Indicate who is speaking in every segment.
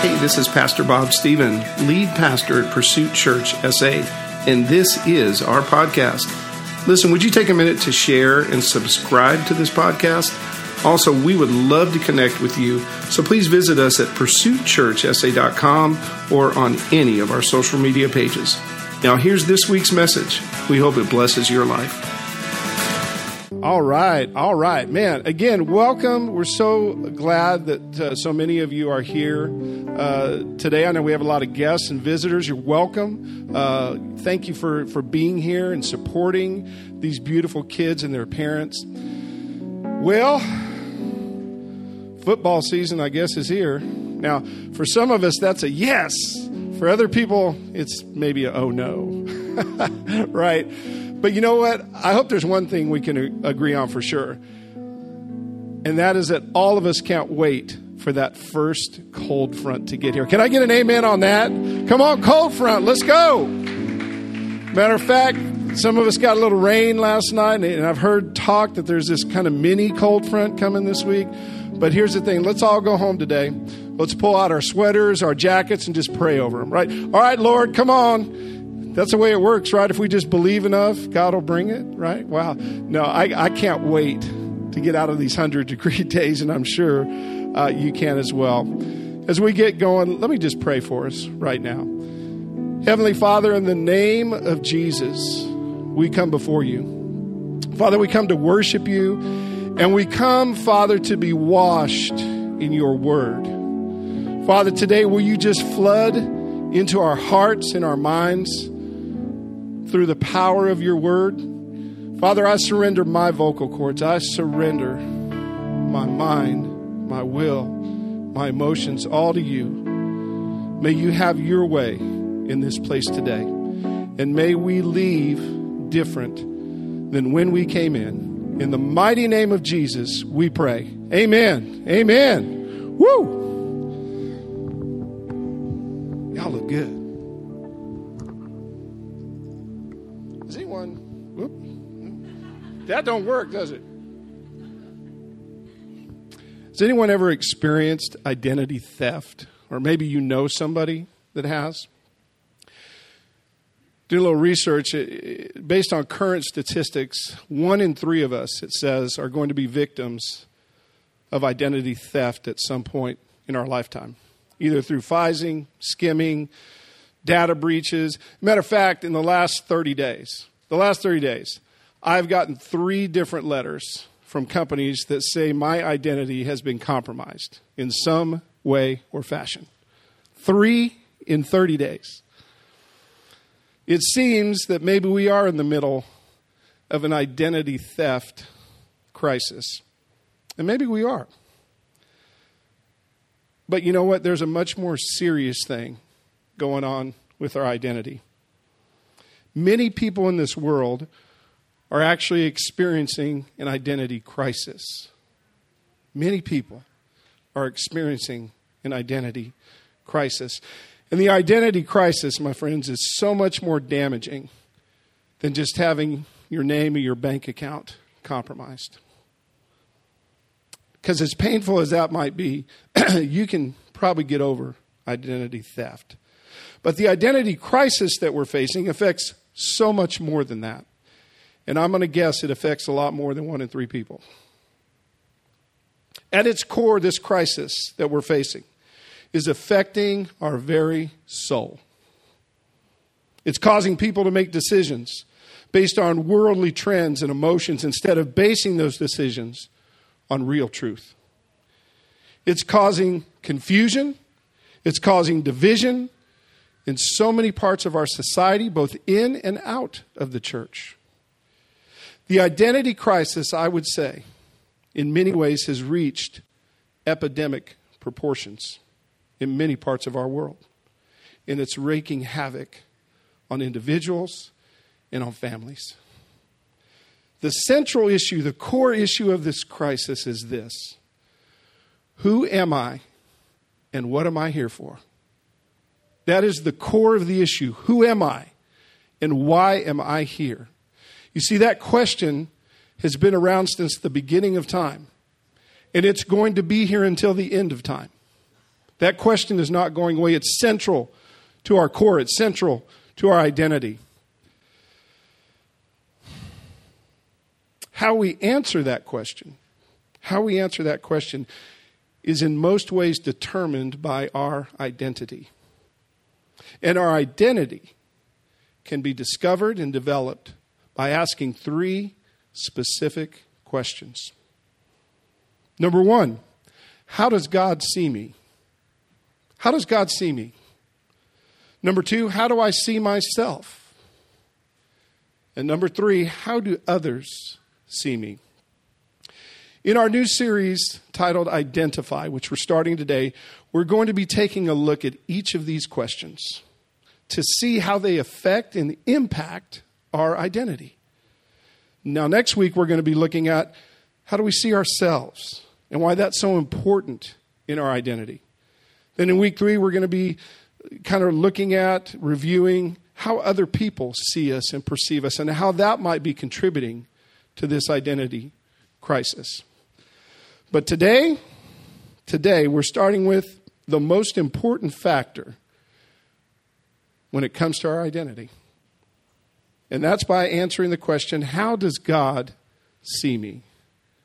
Speaker 1: Hey, this is Pastor Bob Stephen, lead pastor at Pursuit Church SA, and this is our podcast. Listen, would you take a minute to share and subscribe to this podcast? Also, we would love to connect with you, so please visit us at pursuitchurchsa.com or on any of our social media pages. Now, here's this week's message. We hope it blesses your life.
Speaker 2: All right, all right, man. Again, welcome. We're so glad that uh, so many of you are here uh, today. I know we have a lot of guests and visitors. You're welcome. Uh, thank you for for being here and supporting these beautiful kids and their parents. Well, football season, I guess, is here. Now, for some of us, that's a yes. For other people, it's maybe a oh no, right? But you know what? I hope there's one thing we can agree on for sure. And that is that all of us can't wait for that first cold front to get here. Can I get an amen on that? Come on, cold front, let's go. Matter of fact, some of us got a little rain last night, and I've heard talk that there's this kind of mini cold front coming this week. But here's the thing let's all go home today. Let's pull out our sweaters, our jackets, and just pray over them, right? All right, Lord, come on. That's the way it works, right? If we just believe enough, God will bring it, right? Wow. No, I, I can't wait to get out of these 100 degree days, and I'm sure uh, you can as well. As we get going, let me just pray for us right now. Heavenly Father, in the name of Jesus, we come before you. Father, we come to worship you, and we come, Father, to be washed in your word. Father, today, will you just flood into our hearts and our minds? Through the power of your word. Father, I surrender my vocal cords. I surrender my mind, my will, my emotions, all to you. May you have your way in this place today. And may we leave different than when we came in. In the mighty name of Jesus, we pray. Amen. Amen. Woo! Y'all look good. That don't work, does it? Has anyone ever experienced identity theft? Or maybe you know somebody that has? Do a little research. Based on current statistics, one in three of us, it says, are going to be victims of identity theft at some point in our lifetime, either through phishing, skimming, data breaches. Matter of fact, in the last 30 days, the last 30 days, I've gotten three different letters from companies that say my identity has been compromised in some way or fashion. Three in 30 days. It seems that maybe we are in the middle of an identity theft crisis. And maybe we are. But you know what? There's a much more serious thing going on with our identity. Many people in this world are actually experiencing an identity crisis. Many people are experiencing an identity crisis. And the identity crisis, my friends, is so much more damaging than just having your name or your bank account compromised. Because as painful as that might be, you can probably get over identity theft. But the identity crisis that we're facing affects so much more than that. And I'm going to guess it affects a lot more than one in three people. At its core, this crisis that we're facing is affecting our very soul. It's causing people to make decisions based on worldly trends and emotions instead of basing those decisions on real truth. It's causing confusion, it's causing division in so many parts of our society, both in and out of the church. The identity crisis, I would say, in many ways has reached epidemic proportions in many parts of our world. And it's wreaking havoc on individuals and on families. The central issue, the core issue of this crisis is this Who am I and what am I here for? That is the core of the issue. Who am I and why am I here? You see, that question has been around since the beginning of time, and it's going to be here until the end of time. That question is not going away. It's central to our core, it's central to our identity. How we answer that question, how we answer that question is in most ways determined by our identity. And our identity can be discovered and developed by asking three specific questions. Number one, how does God see me? How does God see me? Number two, how do I see myself? And number three, how do others see me? In our new series titled Identify, which we're starting today, we're going to be taking a look at each of these questions to see how they affect and impact our identity. Now, next week, we're going to be looking at how do we see ourselves and why that's so important in our identity. Then in week three, we're going to be kind of looking at, reviewing how other people see us and perceive us and how that might be contributing to this identity crisis. But today, today, we're starting with the most important factor when it comes to our identity. And that's by answering the question how does God see me?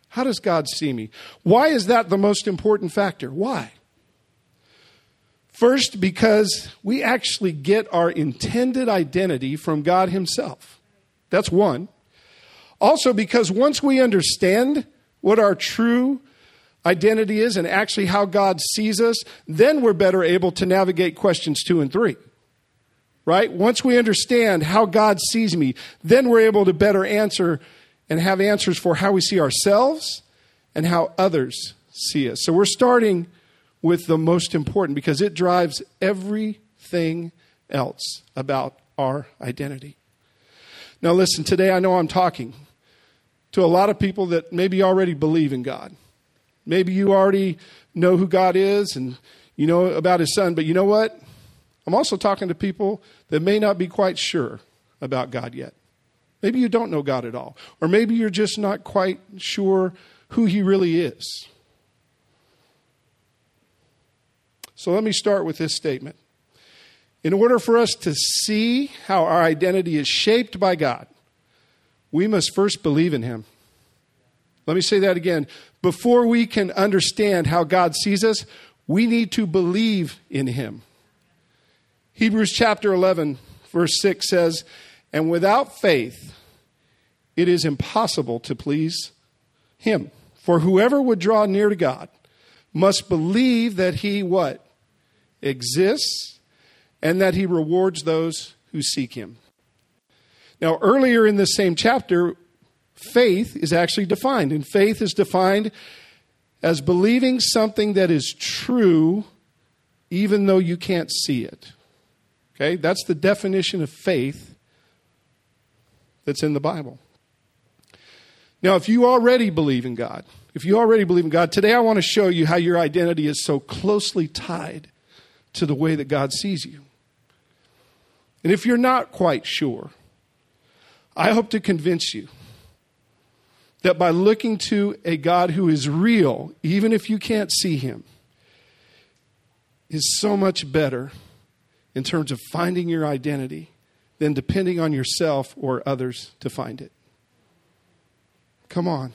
Speaker 2: How does God see me? Why is that the most important factor? Why? First, because we actually get our intended identity from God Himself. That's one. Also, because once we understand what our true identity is and actually how God sees us, then we're better able to navigate questions two and three right? Once we understand how God sees me, then we're able to better answer and have answers for how we see ourselves and how others see us. So we're starting with the most important because it drives everything else about our identity. Now, listen, today I know I'm talking to a lot of people that maybe already believe in God. Maybe you already know who God is and you know about His Son, but you know what? I'm also talking to people that may not be quite sure about God yet. Maybe you don't know God at all, or maybe you're just not quite sure who He really is. So let me start with this statement. In order for us to see how our identity is shaped by God, we must first believe in Him. Let me say that again. Before we can understand how God sees us, we need to believe in Him. Hebrews chapter 11, verse 6 says, And without faith, it is impossible to please him. For whoever would draw near to God must believe that he what? Exists and that he rewards those who seek him. Now, earlier in this same chapter, faith is actually defined, and faith is defined as believing something that is true even though you can't see it. Okay, that's the definition of faith that's in the Bible. Now, if you already believe in God, if you already believe in God, today I want to show you how your identity is so closely tied to the way that God sees you. And if you're not quite sure, I hope to convince you that by looking to a God who is real, even if you can't see him, is so much better in terms of finding your identity than depending on yourself or others to find it. Come on.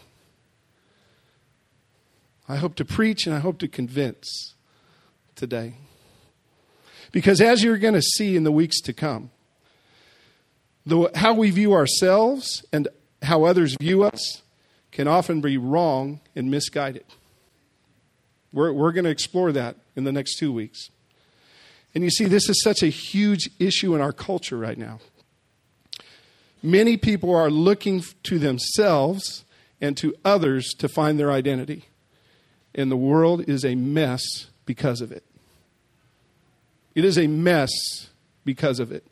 Speaker 2: I hope to preach and I hope to convince today. Because as you're going to see in the weeks to come, the, how we view ourselves and how others view us can often be wrong and misguided. We're, we're going to explore that in the next two weeks. And you see, this is such a huge issue in our culture right now. Many people are looking to themselves and to others to find their identity. And the world is a mess because of it. It is a mess because of it.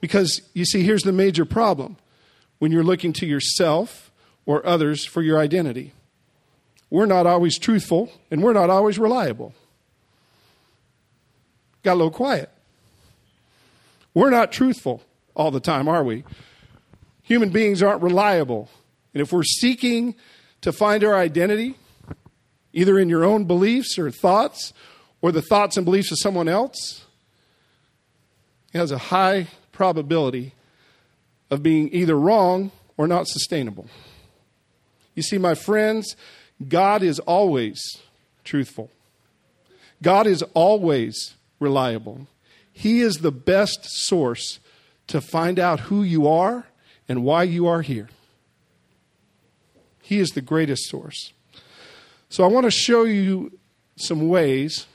Speaker 2: Because, you see, here's the major problem when you're looking to yourself or others for your identity. We're not always truthful and we're not always reliable got a little quiet. We're not truthful all the time, are we? Human beings aren't reliable. And if we're seeking to find our identity, either in your own beliefs or thoughts or the thoughts and beliefs of someone else, it has a high probability of being either wrong or not sustainable. You see, my friends, God is always truthful. God is always reliable. He is the best source to find out who you are and why you are here. He is the greatest source. So I want to show you some ways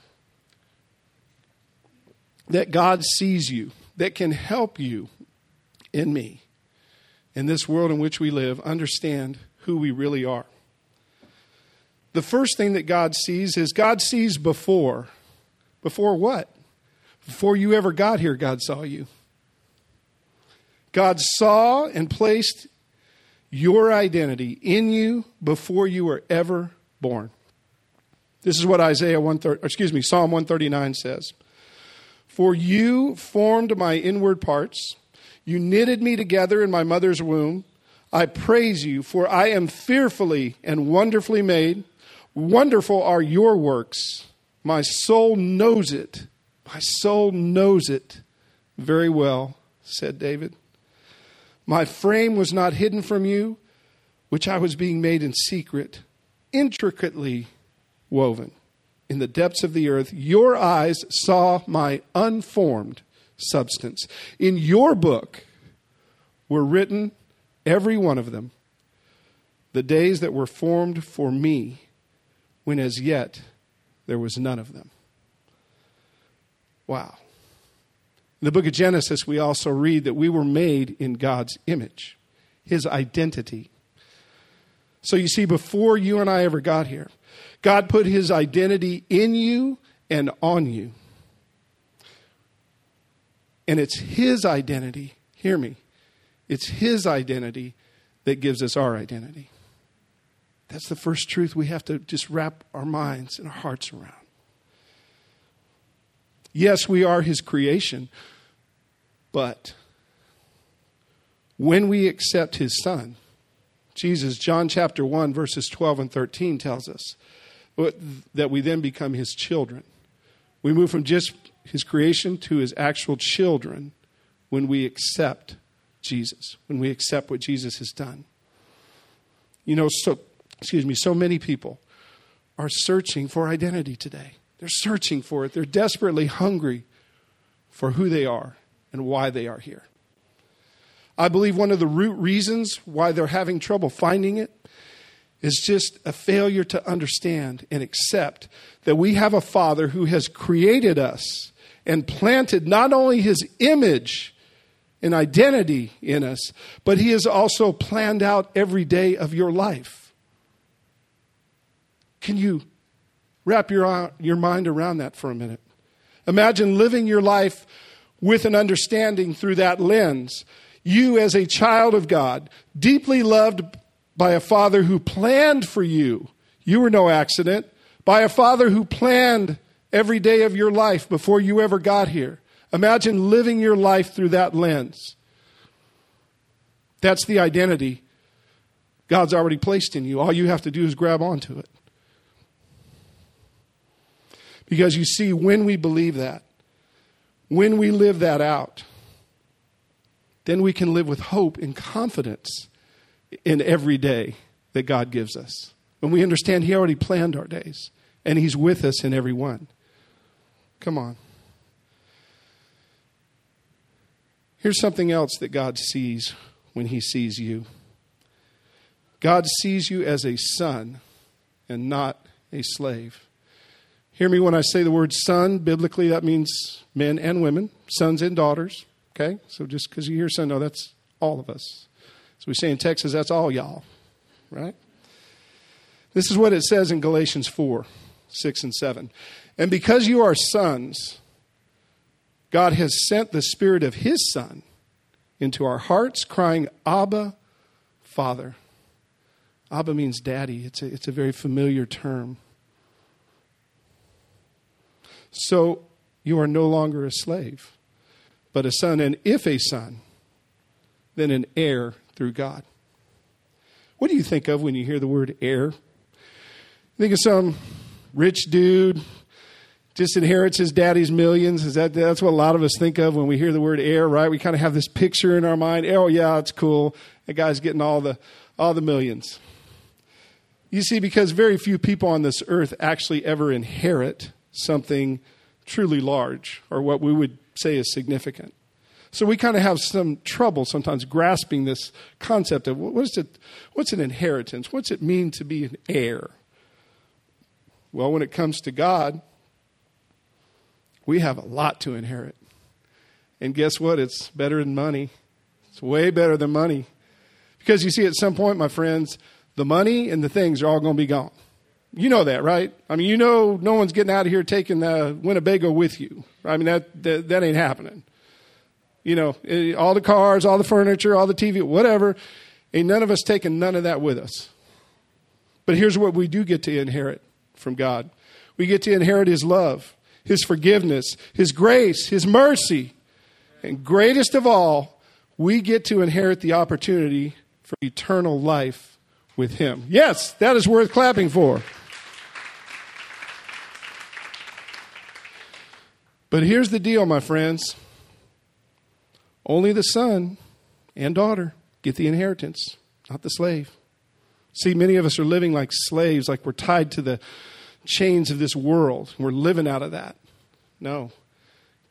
Speaker 2: that God sees you, that can help you in me, in this world in which we live, understand who we really are. The first thing that God sees is God sees before. Before what? Before you ever got here, God saw you. God saw and placed your identity in you before you were ever born. This is what Isaiah 130, excuse me, Psalm 139 says. For you formed my inward parts, you knitted me together in my mother's womb. I praise you, for I am fearfully and wonderfully made. Wonderful are your works. My soul knows it. My soul knows it very well, said David. My frame was not hidden from you, which I was being made in secret, intricately woven in the depths of the earth. Your eyes saw my unformed substance. In your book were written, every one of them, the days that were formed for me, when as yet there was none of them. Wow. In the book of Genesis, we also read that we were made in God's image, his identity. So you see, before you and I ever got here, God put his identity in you and on you. And it's his identity, hear me, it's his identity that gives us our identity. That's the first truth we have to just wrap our minds and our hearts around. Yes, we are his creation, but when we accept his son, Jesus, John chapter 1, verses 12 and 13 tells us that we then become his children. We move from just his creation to his actual children when we accept Jesus, when we accept what Jesus has done. You know, so, excuse me, so many people are searching for identity today. They're searching for it. They're desperately hungry for who they are and why they are here. I believe one of the root reasons why they're having trouble finding it is just a failure to understand and accept that we have a Father who has created us and planted not only His image and identity in us, but He has also planned out every day of your life. Can you wrap your, uh, your mind around that for a minute? Imagine living your life with an understanding through that lens. You, as a child of God, deeply loved by a father who planned for you. You were no accident. By a father who planned every day of your life before you ever got here. Imagine living your life through that lens. That's the identity God's already placed in you. All you have to do is grab onto it. Because you see, when we believe that, when we live that out, then we can live with hope and confidence in every day that God gives us. When we understand He already planned our days and He's with us in every one. Come on. Here's something else that God sees when He sees you God sees you as a son and not a slave. Hear me when I say the word son. Biblically, that means men and women, sons and daughters. Okay? So just because you hear son, no, that's all of us. So we say in Texas, that's all y'all, right? This is what it says in Galatians 4 6 and 7. And because you are sons, God has sent the Spirit of His Son into our hearts, crying, Abba, Father. Abba means daddy, it's a, it's a very familiar term. So you are no longer a slave, but a son, and if a son, then an heir through God. What do you think of when you hear the word heir? Think of some rich dude just inherits his daddy's millions. Is that that's what a lot of us think of when we hear the word heir, right? We kind of have this picture in our mind. Oh yeah, it's cool. That guy's getting all the all the millions. You see, because very few people on this earth actually ever inherit something truly large or what we would say is significant. So we kind of have some trouble sometimes grasping this concept of what is it, what's an inheritance? What's it mean to be an heir? Well, when it comes to God, we have a lot to inherit. And guess what? It's better than money. It's way better than money. Because you see, at some point, my friends, the money and the things are all going to be gone. You know that, right? I mean, you know, no one's getting out of here taking the Winnebago with you. I mean, that, that, that ain't happening. You know, eh, all the cars, all the furniture, all the TV, whatever. Ain't none of us taking none of that with us. But here's what we do get to inherit from God we get to inherit His love, His forgiveness, His grace, His mercy. And greatest of all, we get to inherit the opportunity for eternal life with Him. Yes, that is worth clapping for. But here's the deal, my friends. Only the son and daughter get the inheritance, not the slave. See, many of us are living like slaves, like we're tied to the chains of this world. We're living out of that. No.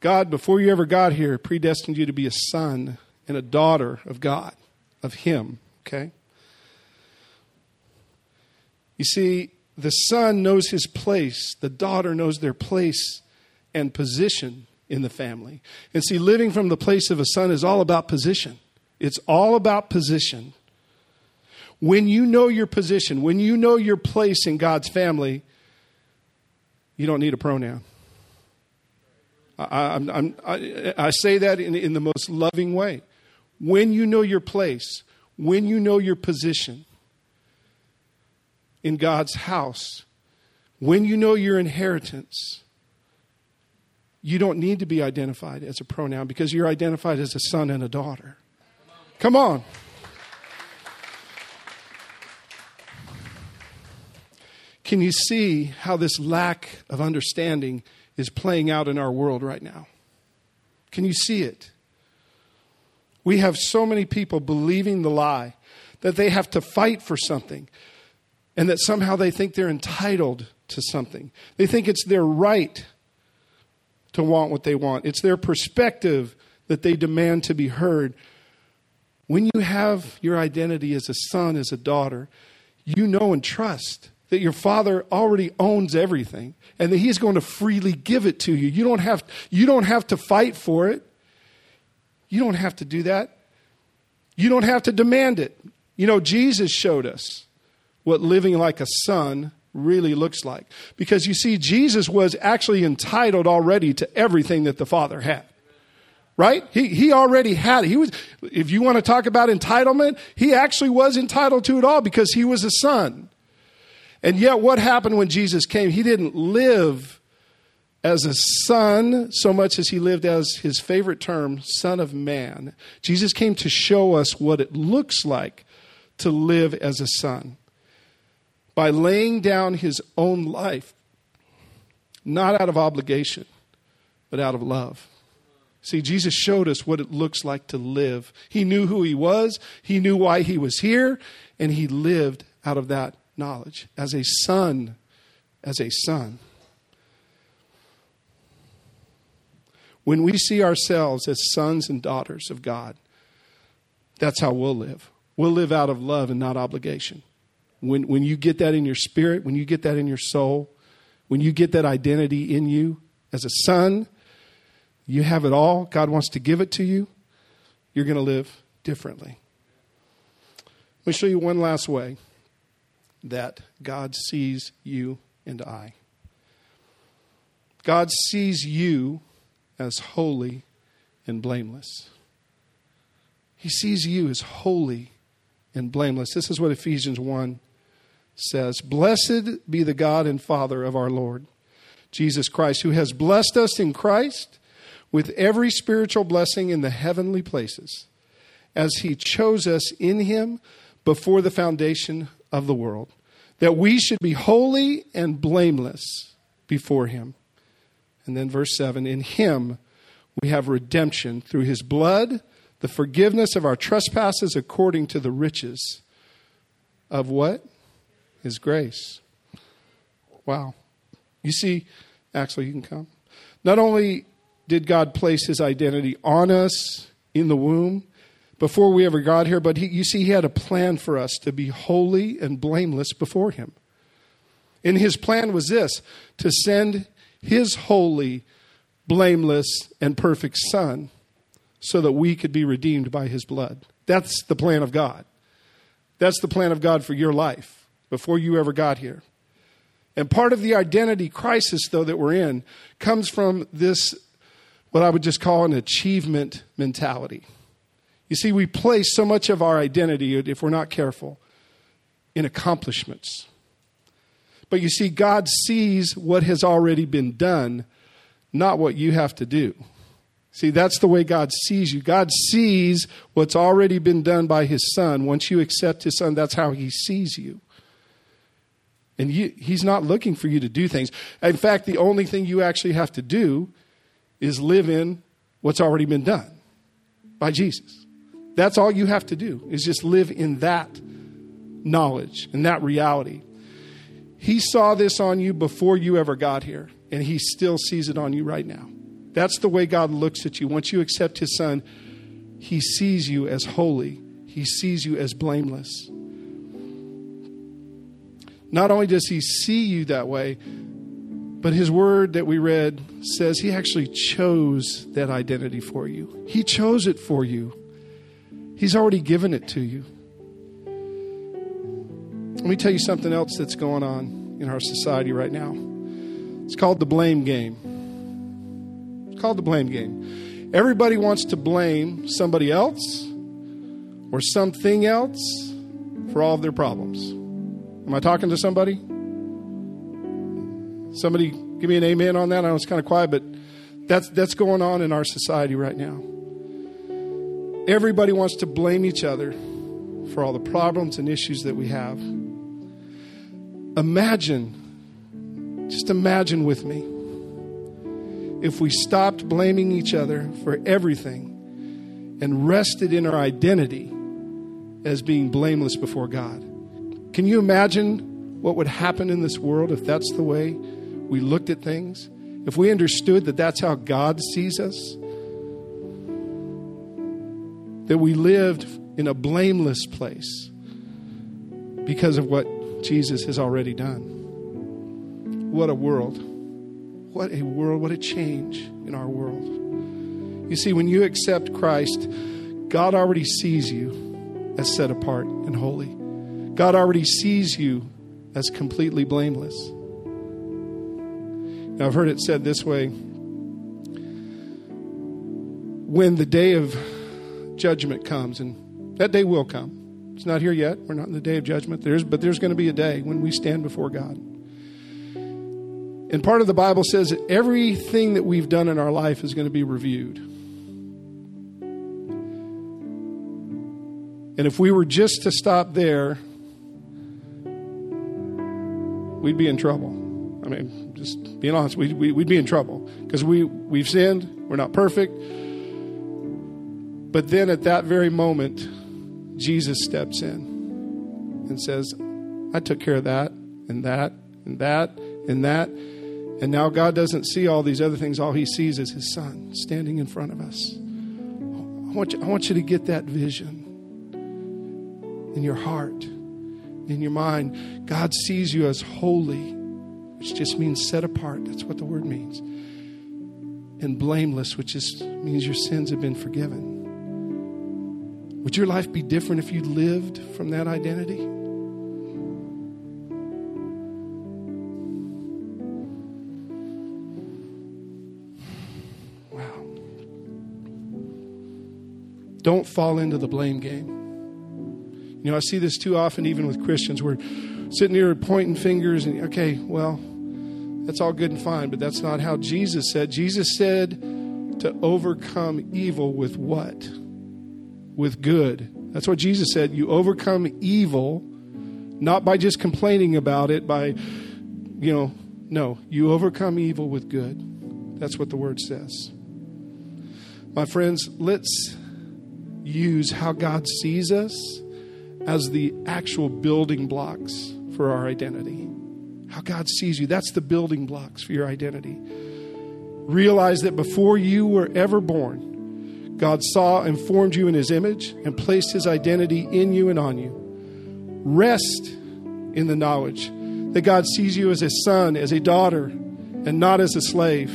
Speaker 2: God, before you ever got here, predestined you to be a son and a daughter of God, of Him, okay? You see, the son knows his place, the daughter knows their place and position in the family. And see, living from the place of a son is all about position. It's all about position. When you know your position, when you know your place in God's family, you don't need a pronoun. I, I, I say that in, in the most loving way. When you know your place, when you know your position in God's house, when you know your inheritance, you don't need to be identified as a pronoun because you're identified as a son and a daughter. Come on. Can you see how this lack of understanding is playing out in our world right now? Can you see it? We have so many people believing the lie that they have to fight for something and that somehow they think they're entitled to something. They think it's their right to want what they want. It's their perspective that they demand to be heard. When you have your identity as a son, as a daughter, you know and trust that your father already owns everything and that he's going to freely give it to you. You don't have, you don't have to fight for it. You don't have to do that. You don't have to demand it. You know, Jesus showed us what living like a son really looks like. Because you see, Jesus was actually entitled already to everything that the Father had. Right? He, he already had it. He was, if you want to talk about entitlement, he actually was entitled to it all because he was a son. And yet, what happened when Jesus came? He didn't live as a son so much as he lived as his favorite term, son of man. Jesus came to show us what it looks like to live as a son by laying down his own life, not out of obligation, but out of love. See, Jesus showed us what it looks like to live. He knew who he was, he knew why he was here, and he lived out of that knowledge as a son, as a son. When we see ourselves as sons and daughters of God, that's how we'll live. We'll live out of love and not obligation. When, when you get that in your spirit, when you get that in your soul, when you get that identity in you as a son, you have it all. God wants to give it to you. You're going to live differently. Let me show you one last way that God sees you and I. God sees you as holy and blameless. He sees you as holy and blameless. This is what Ephesians 1 says Blessed be the God and Father of our Lord Jesus Christ, who has blessed us in Christ with every spiritual blessing in the heavenly places, as he chose us in him before the foundation of the world, that we should be holy and blameless before him. And then verse 7 In him we have redemption through his blood, the forgiveness of our trespasses according to the riches of what? His grace. Wow. You see, Axel, you can come. Not only did God place his identity on us in the womb before we ever got here, but he, you see, he had a plan for us to be holy and blameless before him. And his plan was this to send his holy, blameless, and perfect Son so that we could be redeemed by his blood. That's the plan of God. That's the plan of God for your life before you ever got here. And part of the identity crisis, though, that we're in comes from this, what I would just call an achievement mentality. You see, we place so much of our identity, if we're not careful, in accomplishments. But you see, God sees what has already been done, not what you have to do. See, that's the way God sees you. God sees what's already been done by His Son. Once you accept His Son, that's how He sees you. And you, He's not looking for you to do things. In fact, the only thing you actually have to do is live in what's already been done by Jesus. That's all you have to do, is just live in that knowledge and that reality. He saw this on you before you ever got here, and He still sees it on you right now. That's the way God looks at you. Once you accept His Son, He sees you as holy, He sees you as blameless. Not only does He see you that way, but His word that we read says He actually chose that identity for you. He chose it for you, He's already given it to you. Let me tell you something else that's going on in our society right now. It's called the blame game. It's called the blame game. Everybody wants to blame somebody else or something else for all of their problems. Am I talking to somebody? Somebody give me an amen on that. I know it's kind of quiet, but that's that's going on in our society right now. Everybody wants to blame each other for all the problems and issues that we have. Imagine, just imagine with me if we stopped blaming each other for everything and rested in our identity as being blameless before God. Can you imagine what would happen in this world if that's the way we looked at things? If we understood that that's how God sees us? That we lived in a blameless place because of what Jesus has already done. What a world. What a world, what a change in our world. You see, when you accept Christ, God already sees you as set apart and holy. God already sees you as completely blameless. Now, I've heard it said this way when the day of judgment comes, and that day will come. It's not here yet. We're not in the day of judgment. There's, but there's going to be a day when we stand before God. And part of the Bible says that everything that we've done in our life is going to be reviewed. And if we were just to stop there, we'd be in trouble. I mean, just being honest, we'd, we'd be in trouble because we, we've sinned, we're not perfect. But then at that very moment, Jesus steps in and says, I took care of that and that and that and that. And now God doesn't see all these other things. All he sees is his son standing in front of us. I want you, I want you to get that vision in your heart, in your mind. God sees you as holy, which just means set apart. That's what the word means. And blameless, which just means your sins have been forgiven. Would your life be different if you lived from that identity? Wow. Don't fall into the blame game. You know, I see this too often, even with Christians. We're sitting here pointing fingers and, okay, well, that's all good and fine, but that's not how Jesus said. Jesus said to overcome evil with what? With good. That's what Jesus said. You overcome evil Not by just complaining about it, by, you know, no, you overcome evil with good. That's what the word says. My friends, let's use how God sees us as the actual building blocks for our identity. How God sees you, that's the building blocks for your identity. Realize that before you were ever born, God saw and formed you in His image and placed His identity in you and on you. Rest in the knowledge that God sees you as a son, as a daughter, and not as a slave.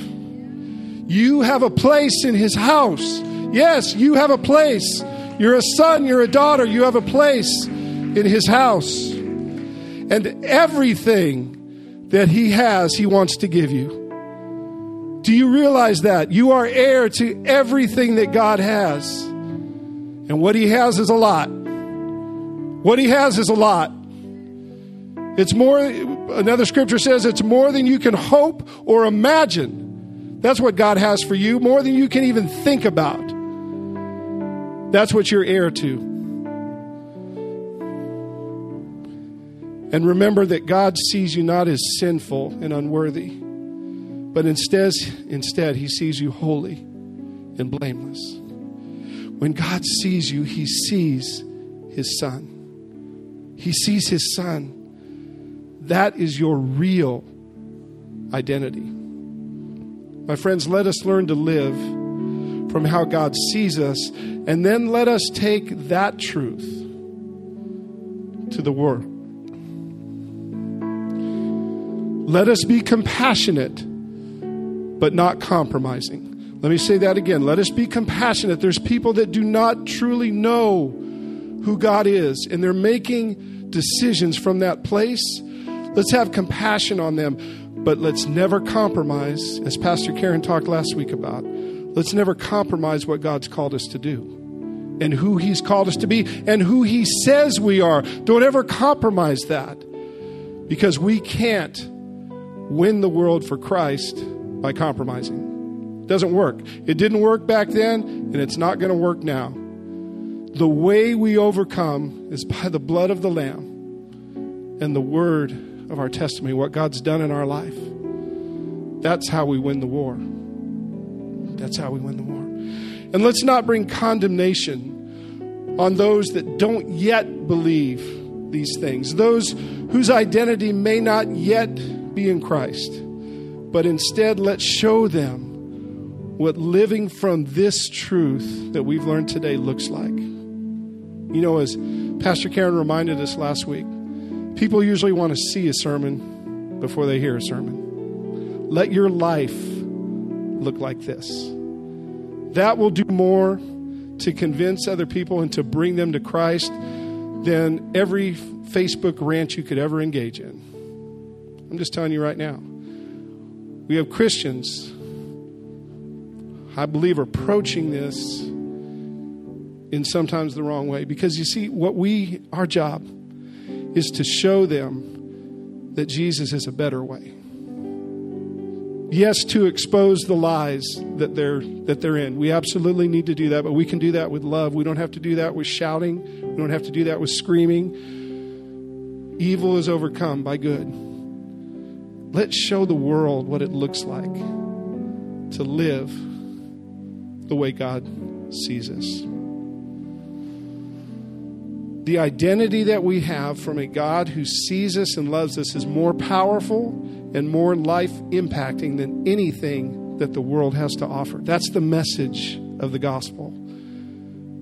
Speaker 2: You have a place in His house. Yes, you have a place. You're a son, you're a daughter, you have a place in His house. And everything that He has, He wants to give you. Do you realize that? You are heir to everything that God has. And what He has is a lot. What He has is a lot. It's more, another scripture says, it's more than you can hope or imagine. That's what God has for you, more than you can even think about. That's what you're heir to. And remember that God sees you not as sinful and unworthy, but instead, instead He sees you holy and blameless. When God sees you, He sees His Son. He sees His Son. That is your real identity. My friends, let us learn to live from how God sees us, and then let us take that truth to the world. Let us be compassionate, but not compromising. Let me say that again. Let us be compassionate. There's people that do not truly know who God is, and they're making decisions from that place. Let's have compassion on them but let's never compromise, as Pastor Karen talked last week about, let's never compromise what God's called us to do and who He's called us to be and who He says we are. Don't ever compromise that because we can't win the world for Christ by compromising. It doesn't work. It didn't work back then, and it's not going to work now. The way we overcome is by the blood of the Lamb and the Word of our testimony, what God's done in our life. That's how we win the war. That's how we win the war. And let's not bring condemnation on those that don't yet believe these things, those whose identity may not yet be in Christ. But instead, let's show them what living from this truth that we've learned today looks like. You know, as Pastor Karen reminded us last week, People usually want to see a sermon before they hear a sermon. Let your life look like this. That will do more to convince other people and to bring them to Christ than every Facebook rant you could ever engage in. I'm just telling you right now. We have Christians, I believe, approaching this in sometimes the wrong way because you see, what we, our job, is to show them that Jesus is a better way. Yes, to expose the lies that they're that they're in. We absolutely need to do that, but we can do that with love. We don't have to do that with shouting. We don't have to do that with screaming. Evil is overcome by good. Let's show the world what it looks like to live the way God sees us the identity that we have from a God who sees us and loves us is more powerful and more life impacting than anything that the world has to offer. That's the message of the gospel.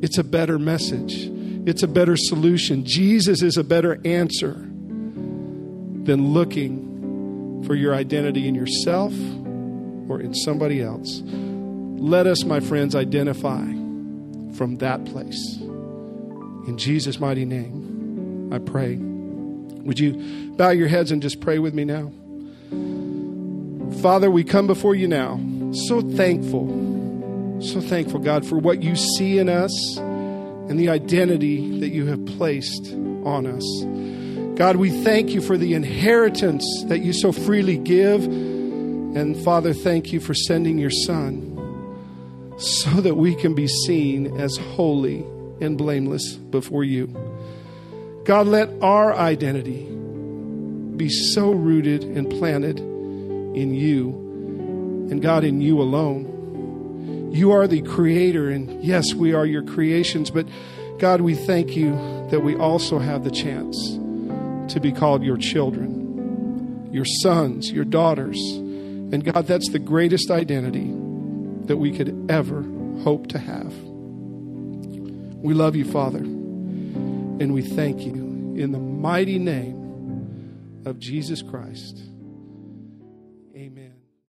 Speaker 2: It's a better message, it's a better solution. Jesus is a better answer than looking for your identity in yourself or in somebody else. Let us, my friends, identify from that place. In Jesus' mighty name, I pray. Would you bow your heads and just pray with me now? Father, we come before you now, so thankful, so thankful, God, for what you see in us and the identity that you have placed on us. God, we thank you for the inheritance that you so freely give. And Father, thank you for sending your Son so that we can be seen as holy and blameless before you. God, let our identity be so rooted and planted in you, and God, in you alone. You are the creator, and yes, we are your creations, but God, we thank you that we also have the chance to be called your children, your sons, your daughters. And God, that's the greatest identity that we could ever hope to have. We love you, Father, and we thank you in the mighty name of Jesus Christ.